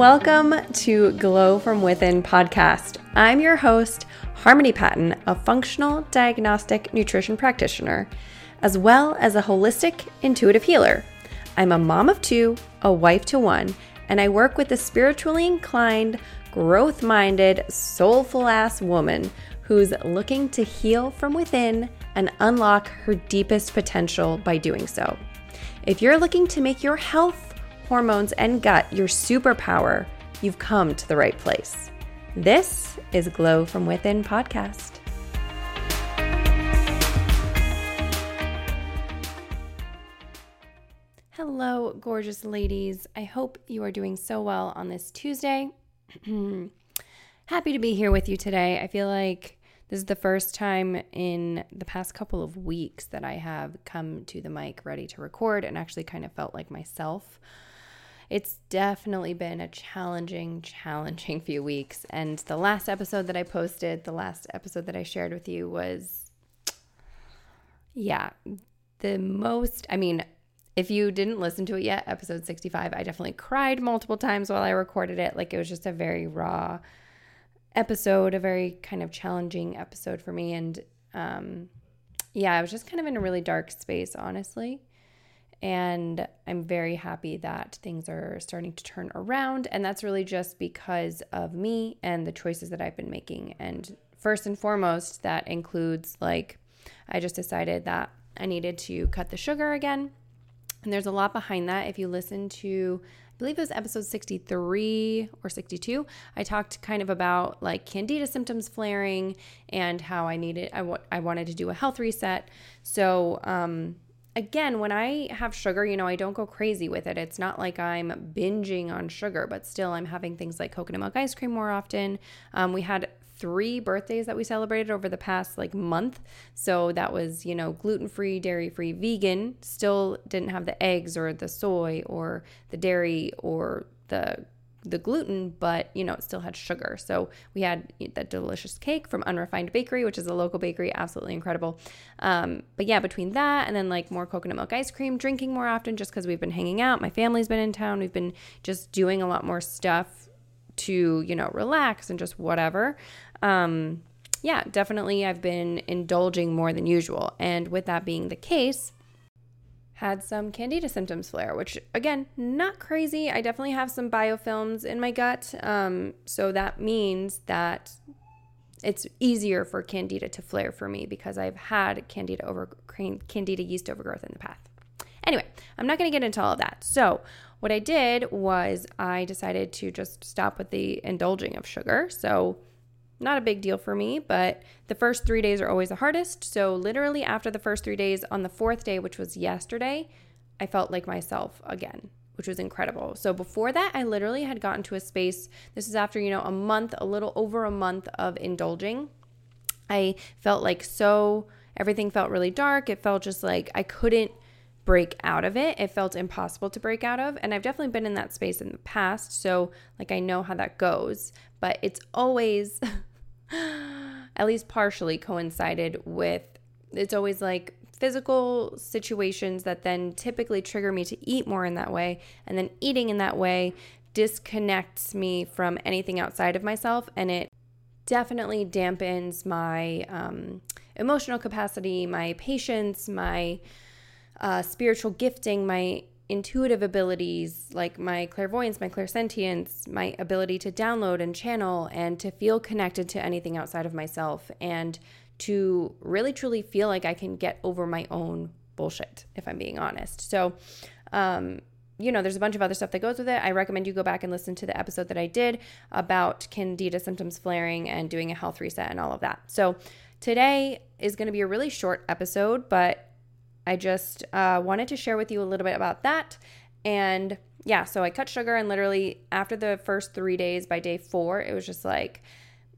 welcome to Glow from Within podcast. I'm your host, Harmony Patton, a functional diagnostic nutrition practitioner, as well as a holistic intuitive healer. I'm a mom of two, a wife to one, and I work with a spiritually inclined, growth minded, soulful ass woman who's looking to heal from within and unlock her deepest potential by doing so. If you're looking to make your health, hormones, and gut your superpower, you've come to the right place. This is Glow from Within podcast. Hello, gorgeous ladies. I hope you are doing so well on this Tuesday. Happy to be here with you today. I feel like this is the first time in the past couple of weeks that I have come to the mic ready to record and actually kind of felt like myself. It's definitely been a challenging, challenging few weeks. And the last episode that I posted, the last episode that I shared with you was, yeah, the most, I mean, if you didn't listen to it yet, episode 65, I definitely cried multiple times while I recorded it. Like it was just a very raw, episode, a very kind of challenging episode for me. And um, yeah, I was just kind of in a really dark space, honestly. And I'm very happy that things are starting to turn around. And that's really just because of me and the choices that I've been making. And first and foremost, that includes like, I just decided that I needed to cut the sugar again. And there's a lot behind that. If you listen to I believe it was episode 63 or 62 i talked kind of about like candida symptoms flaring and how i needed I, w- I wanted to do a health reset so um, again when i have sugar you know i don't go crazy with it. It's not like i'm binging on sugar but still i'm having things like coconut milk ice cream more often. Um, we had three birthdays that we celebrated over the past like month. So that was, you know, gluten free, dairy free, vegan, still didn't have the eggs or the soy or the dairy or the the gluten, but you know, it still had sugar. So we had that delicious cake from Unrefined Bakery, which is a local bakery, absolutely incredible. Um, but yeah, between that and then like more coconut milk ice cream, drinking more often just because we've been hanging out. My family's been in town. We've been just doing a lot more stuff to, you know, relax and just whatever um, yeah, definitely I've been indulging more than usual. And with that being the case, had some candida symptoms flare, which again, not crazy. I definitely have some biofilms in my gut. Um, so that means that it's easier for candida to flare for me because I've had candida over candida yeast overgrowth in the past. Anyway, I'm not going to get into all of that. So, what I did was I decided to just stop with the indulging of sugar. So, not a big deal for me, but the first three days are always the hardest. So, literally, after the first three days, on the fourth day, which was yesterday, I felt like myself again, which was incredible. So, before that, I literally had gotten to a space. This is after, you know, a month, a little over a month of indulging. I felt like so, everything felt really dark. It felt just like I couldn't break out of it. It felt impossible to break out of. And I've definitely been in that space in the past. So, like, I know how that goes, but it's always. at least partially coincided with it's always like physical situations that then typically trigger me to eat more in that way. And then eating in that way disconnects me from anything outside of myself. And it definitely dampens my um, emotional capacity, my patience, my uh, spiritual gifting, my intuitive abilities like my clairvoyance, my clairsentience, my ability to download and channel and to feel connected to anything outside of myself and to really truly feel like I can get over my own bullshit, if I'm being honest. So, um, you know, there's a bunch of other stuff that goes with it. I recommend you go back and listen to the episode that I did about candida symptoms flaring and doing a health reset and all of that. So, today is going to be a really short episode, but I just uh, wanted to share with you a little bit about that. And yeah, so I cut sugar, and literally after the first three days, by day four, it was just like,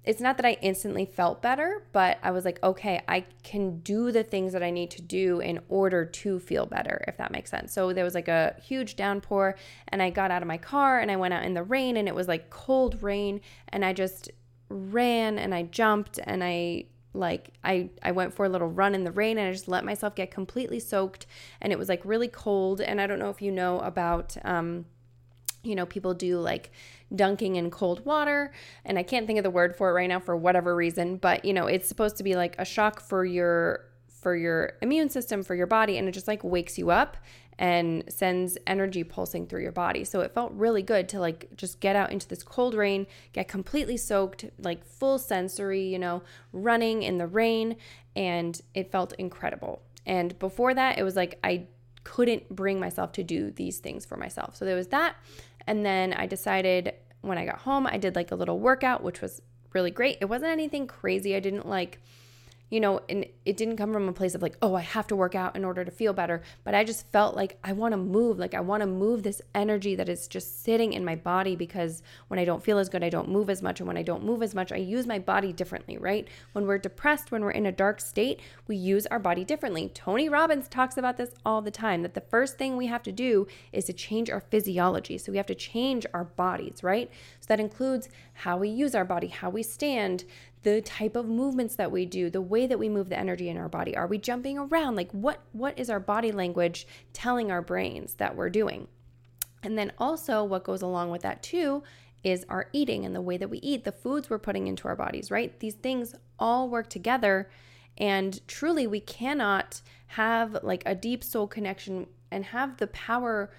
it's not that I instantly felt better, but I was like, okay, I can do the things that I need to do in order to feel better, if that makes sense. So there was like a huge downpour, and I got out of my car and I went out in the rain, and it was like cold rain, and I just ran and I jumped and I like I I went for a little run in the rain and I just let myself get completely soaked. And it was like really cold. And I don't know if you know about um you know, people do like dunking in cold water, and I can't think of the word for it right now for whatever reason, but you know, it's supposed to be like a shock for your for your immune system, for your body, and it just like wakes you up and sends energy pulsing through your body. So it felt really good to like just get out into this cold rain, get completely soaked, like full sensory, you know, running in the rain, and it felt incredible. And before that, it was like I couldn't bring myself to do these things for myself. So there was that. And then I decided when I got home, I did like a little workout, which was really great. It wasn't anything crazy. I didn't like you know, and it didn't come from a place of like, oh, I have to work out in order to feel better. But I just felt like I want to move. Like I want to move this energy that is just sitting in my body because when I don't feel as good, I don't move as much. And when I don't move as much, I use my body differently, right? When we're depressed, when we're in a dark state, we use our body differently. Tony Robbins talks about this all the time that the first thing we have to do is to change our physiology. So we have to change our bodies, right? So that includes how we use our body, how we stand, the type of movements that we do, the way that we move the energy in our body. Are we jumping around? Like what what is our body language telling our brains that we're doing? And then also what goes along with that too is our eating and the way that we eat, the foods we're putting into our bodies, right? These things all work together and truly we cannot have like a deep soul connection and have the power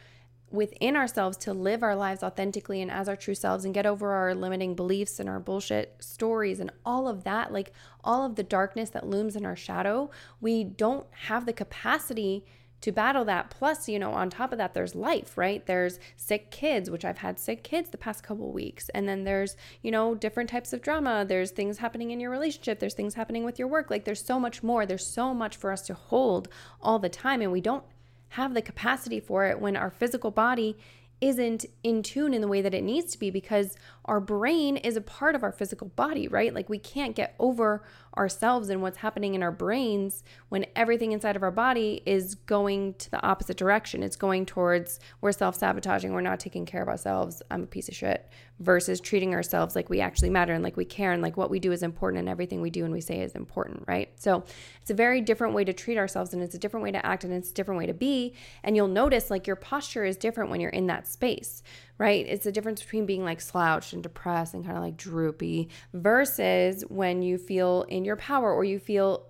within ourselves to live our lives authentically and as our true selves and get over our limiting beliefs and our bullshit stories and all of that, like all of the darkness that looms in our shadow, we don't have the capacity to battle that. Plus, you know, on top of that, there's life, right? There's sick kids, which I've had sick kids the past couple weeks. And then there's, you know, different types of drama. There's things happening in your relationship. There's things happening with your work. Like there's so much more. There's so much for us to hold all the time. And we don't have the capacity for it when our physical body isn't in tune in the way that it needs to be because our brain is a part of our physical body, right? Like we can't get over ourselves and what's happening in our brains when everything inside of our body is going to the opposite direction. It's going towards we're self sabotaging, we're not taking care of ourselves, I'm a piece of shit, versus treating ourselves like we actually matter and like we care and like what we do is important and everything we do and we say is important, right? So it's a very different way to treat ourselves and it's a different way to act and it's a different way to be. And you'll notice like your posture is different when you're in that space right? It's the difference between being like slouched and depressed and kind of like droopy versus when you feel in your power or you feel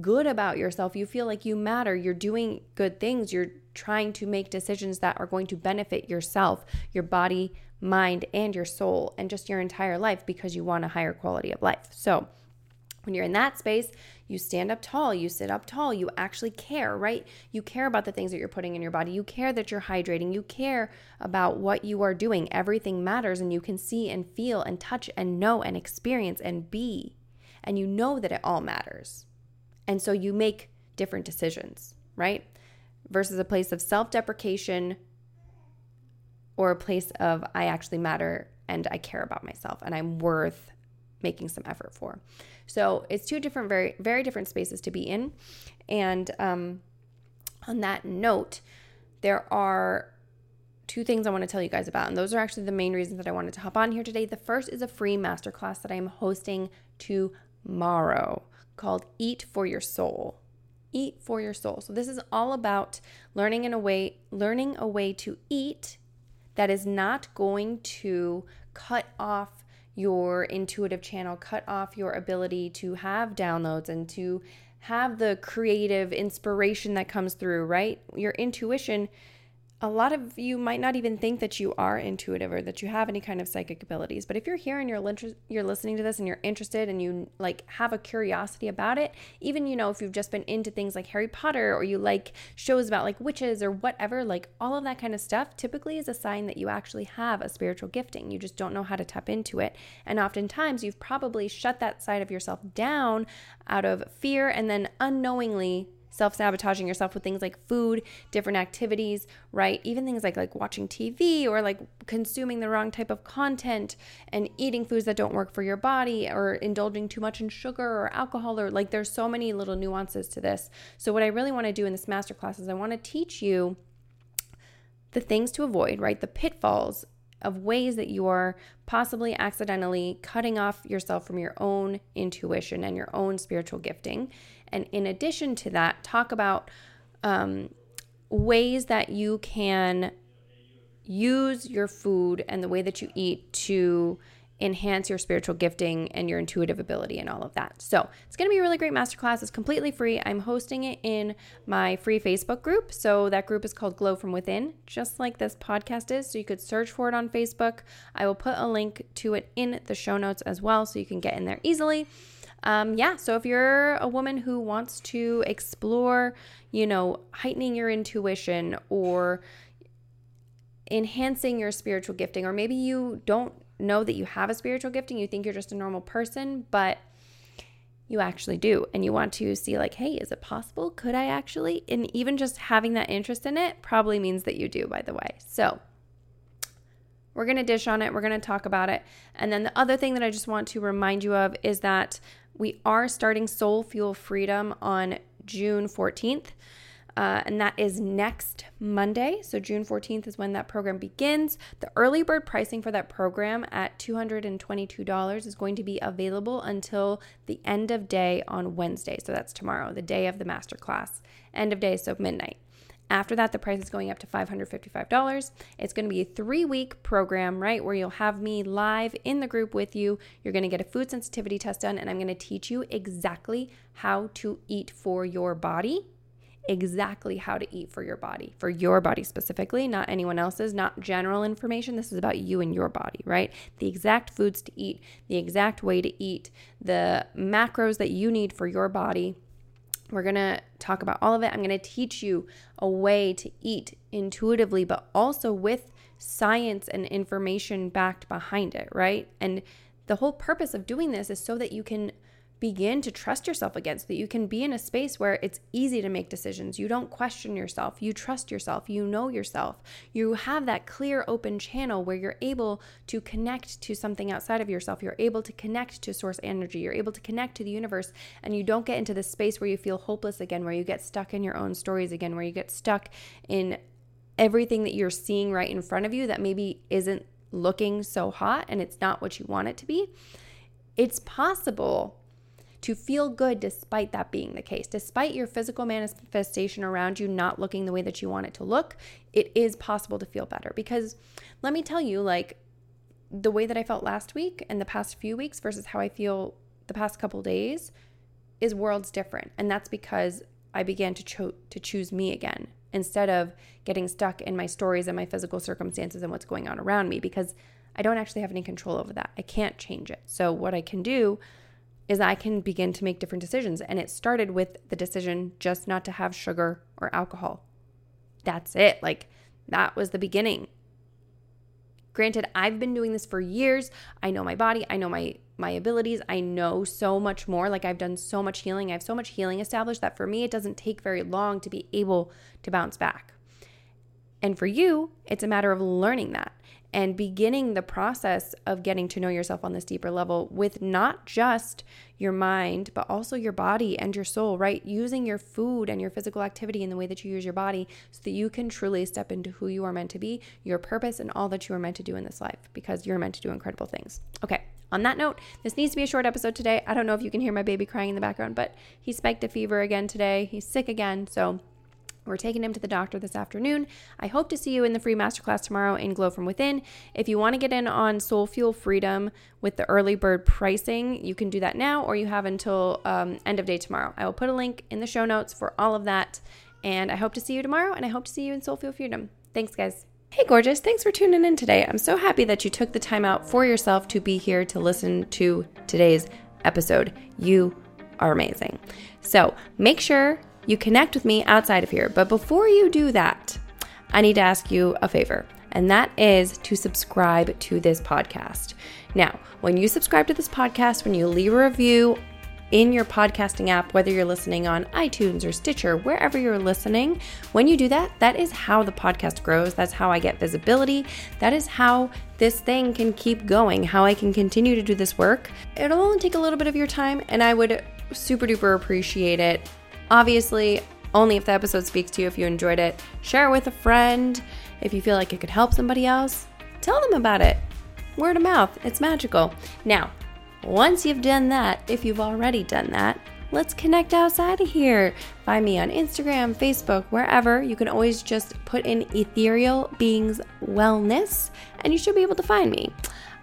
good about yourself. You feel like you matter. You're doing good things. You're trying to make decisions that are going to benefit yourself, your body, mind, and your soul, and just your entire life because you want a higher quality of life. So, when you're in that space, you stand up tall, you sit up tall, you actually care, right? You care about the things that you're putting in your body. You care that you're hydrating. You care about what you are doing. Everything matters, and you can see and feel and touch and know and experience and be. And you know that it all matters. And so you make different decisions, right? Versus a place of self deprecation or a place of I actually matter and I care about myself and I'm worth making some effort for. So it's two different, very, very different spaces to be in. And um, on that note, there are two things I want to tell you guys about. And those are actually the main reasons that I wanted to hop on here today. The first is a free masterclass that I'm hosting tomorrow called Eat for Your Soul. Eat for your soul. So this is all about learning in a way learning a way to eat that is not going to cut off your intuitive channel, cut off your ability to have downloads and to have the creative inspiration that comes through, right? Your intuition a lot of you might not even think that you are intuitive or that you have any kind of psychic abilities but if you're here and you're you're listening to this and you're interested and you like have a curiosity about it even you know if you've just been into things like Harry Potter or you like shows about like witches or whatever like all of that kind of stuff typically is a sign that you actually have a spiritual gifting. You just don't know how to tap into it. And oftentimes you've probably shut that side of yourself down out of fear and then unknowingly self sabotaging yourself with things like food, different activities, right? Even things like like watching TV or like consuming the wrong type of content and eating foods that don't work for your body or indulging too much in sugar or alcohol or like there's so many little nuances to this. So what I really want to do in this masterclass is I want to teach you the things to avoid, right? The pitfalls of ways that you are possibly accidentally cutting off yourself from your own intuition and your own spiritual gifting. And in addition to that, talk about um, ways that you can use your food and the way that you eat to enhance your spiritual gifting and your intuitive ability and all of that. So it's going to be a really great masterclass. It's completely free. I'm hosting it in my free Facebook group. So that group is called Glow from Within, just like this podcast is. So you could search for it on Facebook. I will put a link to it in the show notes as well, so you can get in there easily. Um, yeah, so if you're a woman who wants to explore, you know, heightening your intuition or enhancing your spiritual gifting, or maybe you don't know that you have a spiritual gifting, you think you're just a normal person, but you actually do. And you want to see, like, hey, is it possible? Could I actually? And even just having that interest in it probably means that you do, by the way. So, we're going to dish on it. We're going to talk about it. And then the other thing that I just want to remind you of is that we are starting Soul Fuel Freedom on June 14th. Uh, and that is next Monday. So, June 14th is when that program begins. The early bird pricing for that program at $222 is going to be available until the end of day on Wednesday. So, that's tomorrow, the day of the masterclass. End of day, so midnight. After that, the price is going up to $555. It's going to be a three week program, right? Where you'll have me live in the group with you. You're going to get a food sensitivity test done, and I'm going to teach you exactly how to eat for your body exactly how to eat for your body, for your body specifically, not anyone else's, not general information. This is about you and your body, right? The exact foods to eat, the exact way to eat, the macros that you need for your body. We're going to talk about all of it. I'm going to teach you a way to eat intuitively, but also with science and information backed behind it, right? And the whole purpose of doing this is so that you can begin to trust yourself again so that you can be in a space where it's easy to make decisions. You don't question yourself. You trust yourself. You know yourself. You have that clear, open channel where you're able to connect to something outside of yourself. You're able to connect to source energy. You're able to connect to the universe. And you don't get into this space where you feel hopeless again, where you get stuck in your own stories again, where you get stuck in everything that you're seeing right in front of you that maybe isn't looking so hot and it's not what you want it to be. It's possible to feel good despite that being the case. Despite your physical manifestation around you not looking the way that you want it to look, it is possible to feel better. Because let me tell you, like the way that I felt last week and the past few weeks versus how I feel the past couple days is worlds different. And that's because I began to, cho- to choose me again instead of getting stuck in my stories and my physical circumstances and what's going on around me because I don't actually have any control over that. I can't change it. So, what I can do is I can begin to make different decisions. And it started with the decision just not to have sugar or alcohol. That's it. Like that was the beginning. Granted, I've been doing this for years. I know my body, I know my my abilities. I know so much more. Like I've done so much healing. I have so much healing established that for me it doesn't take very long to be able to bounce back. And for you, it's a matter of learning that and beginning the process of getting to know yourself on this deeper level with not just your mind, but also your body and your soul, right? Using your food and your physical activity in the way that you use your body so that you can truly step into who you are meant to be, your purpose, and all that you are meant to do in this life because you're meant to do incredible things. Okay. On that note, this needs to be a short episode today. I don't know if you can hear my baby crying in the background, but he spiked a fever again today. He's sick again. So we're taking him to the doctor this afternoon. I hope to see you in the free masterclass tomorrow in Glow from Within. If you want to get in on Soul Fuel Freedom with the early bird pricing, you can do that now or you have until um, end of day tomorrow. I will put a link in the show notes for all of that. And I hope to see you tomorrow and I hope to see you in Soul Fuel Freedom. Thanks, guys. Hey, gorgeous. Thanks for tuning in today. I'm so happy that you took the time out for yourself to be here to listen to today's episode. You are amazing. So make sure you connect with me outside of here. But before you do that, I need to ask you a favor, and that is to subscribe to this podcast. Now, when you subscribe to this podcast, when you leave a review in your podcasting app, whether you're listening on iTunes or Stitcher, wherever you're listening, when you do that, that is how the podcast grows. That's how I get visibility. That is how this thing can keep going, how I can continue to do this work. It'll only take a little bit of your time, and I would super duper appreciate it Obviously, only if the episode speaks to you if you enjoyed it. Share it with a friend. If you feel like it could help somebody else, tell them about it. Word of mouth, it's magical. Now, once you've done that, if you've already done that, let's connect outside of here. Find me on Instagram, Facebook, wherever. You can always just put in Ethereal Beings Wellness and you should be able to find me.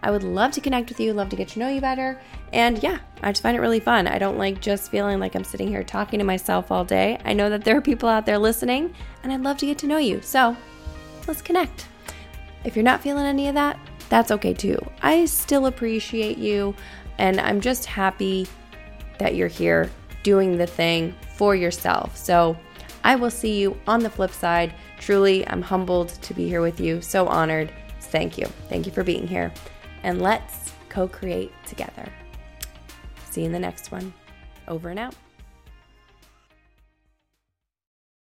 I would love to connect with you, love to get to know you better. And yeah, I just find it really fun. I don't like just feeling like I'm sitting here talking to myself all day. I know that there are people out there listening, and I'd love to get to know you. So let's connect. If you're not feeling any of that, that's okay too. I still appreciate you, and I'm just happy that you're here doing the thing for yourself. So I will see you on the flip side. Truly, I'm humbled to be here with you. So honored. Thank you. Thank you for being here. And let's co create together. See you in the next one. Over and out.